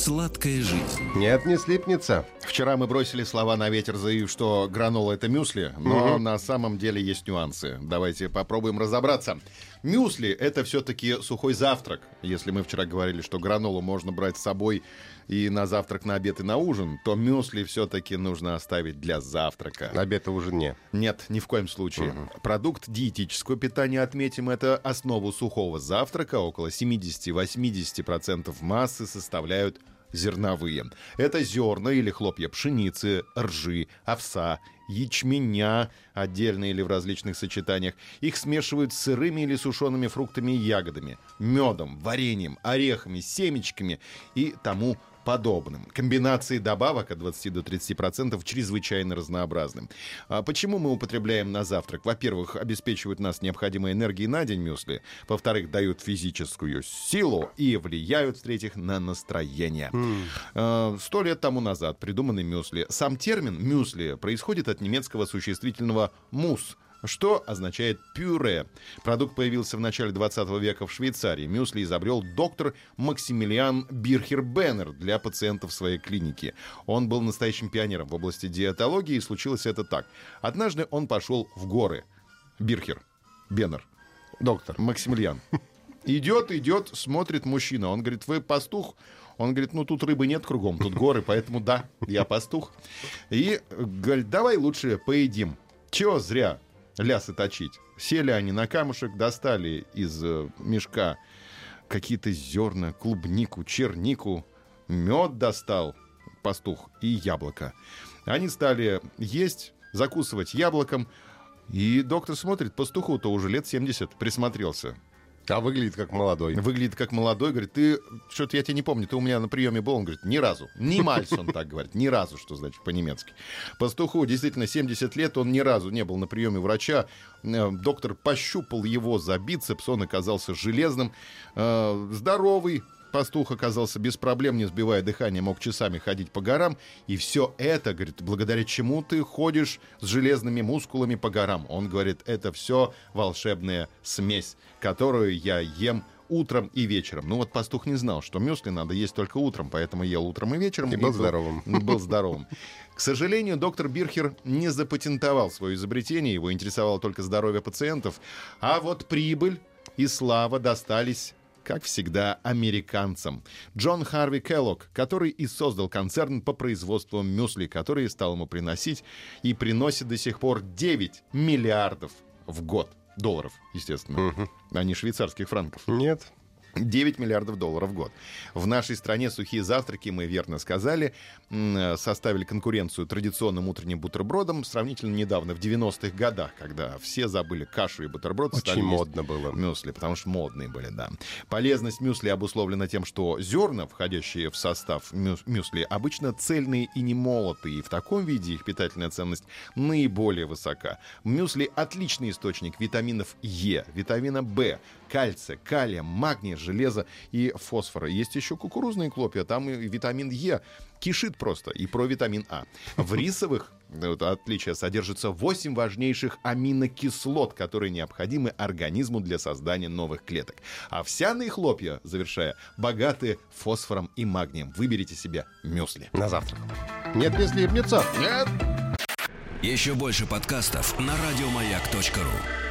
Сладкая жизнь. Нет, не слипнется. Вчера мы бросили слова на ветер, заявив, что гранола это мюсли, но на самом деле есть нюансы. Давайте попробуем разобраться. Мюсли это все-таки сухой завтрак. Если мы вчера говорили, что гранолу можно брать с собой и на завтрак, на обед и на ужин, то мюсли все-таки нужно оставить для завтрака. Обед и ужин не. Нет, ни в коем случае. Продукт диетического питания, отметим, это основу сухого завтрака. Около 70-80% массы составляют зерновые. Это зерна или хлопья пшеницы, ржи, овса, ячменя, отдельно или в различных сочетаниях. Их смешивают с сырыми или сушеными фруктами и ягодами, медом, вареньем, орехами, семечками и тому подобным. Комбинации добавок от 20 до 30% чрезвычайно разнообразны. А почему мы употребляем на завтрак? Во-первых, обеспечивают нас необходимой энергией на день мюсли. Во-вторых, дают физическую силу и влияют, в-третьих, на настроение. А, Сто лет тому назад придуманы мюсли. Сам термин «мюсли» происходит от немецкого существительного «мус», что означает пюре. Продукт появился в начале 20 века в Швейцарии. Мюсли изобрел доктор Максимилиан Бирхер Беннер для пациентов своей клиники. Он был настоящим пионером в области диетологии, и случилось это так. Однажды он пошел в горы. Бирхер, Беннер, Доктор. Максимилиан. Идет, идет, смотрит мужчина. Он говорит, вы пастух? Он говорит, ну тут рыбы нет кругом, тут горы, поэтому да, я пастух. И говорит, давай лучше поедим. Чего зря лясы точить? Сели они на камушек, достали из э, мешка какие-то зерна, клубнику, чернику, мед достал пастух и яблоко. Они стали есть, закусывать яблоком, и доктор смотрит, пастуху-то уже лет 70, присмотрелся. А выглядит как молодой. Выглядит как молодой, говорит, ты, что-то я тебя не помню, ты у меня на приеме был, он говорит, ни разу, ни мальс, он так говорит, ни разу, что значит по-немецки. Пастуху действительно 70 лет, он ни разу не был на приеме врача, Э, доктор пощупал его за бицепс, он оказался железным, Э, здоровый, Пастух оказался без проблем, не сбивая дыхания, мог часами ходить по горам. И все это, говорит, благодаря чему ты ходишь с железными мускулами по горам? Он говорит, это все волшебная смесь, которую я ем утром и вечером. Ну вот пастух не знал, что мюсли надо есть только утром, поэтому ел утром и вечером. И был здоровым. Был здоровым. К сожалению, доктор Бирхер не запатентовал свое изобретение, его интересовало только здоровье пациентов. А вот прибыль и слава достались как всегда, американцам. Джон Харви Келлог, который и создал концерн по производству мюсли, который стал ему приносить и приносит до сих пор 9 миллиардов в год. Долларов, естественно, а не швейцарских франков. Нет. 9 миллиардов долларов в год. В нашей стране сухие завтраки, мы верно сказали, составили конкуренцию традиционным утренним бутербродам сравнительно недавно, в 90-х годах, когда все забыли кашу и бутерброд. Очень модно было. Мюсли, потому что модные были, да. Полезность мюсли обусловлена тем, что зерна, входящие в состав мю- мюсли, обычно цельные и не молотые, и в таком виде их питательная ценность наиболее высока. Мюсли – отличный источник витаминов Е, витамина В, кальция, калия, магния, железа и фосфора. Есть еще кукурузные хлопья, там и витамин Е кишит просто, и про витамин А. В рисовых вот, отличие содержится 8 важнейших аминокислот, которые необходимы организму для создания новых клеток. Овсяные хлопья, завершая, богаты фосфором и магнием. Выберите себе мюсли. На завтрак. Нет, не слипнется. Нет? Еще больше подкастов на радиомаяк.ру.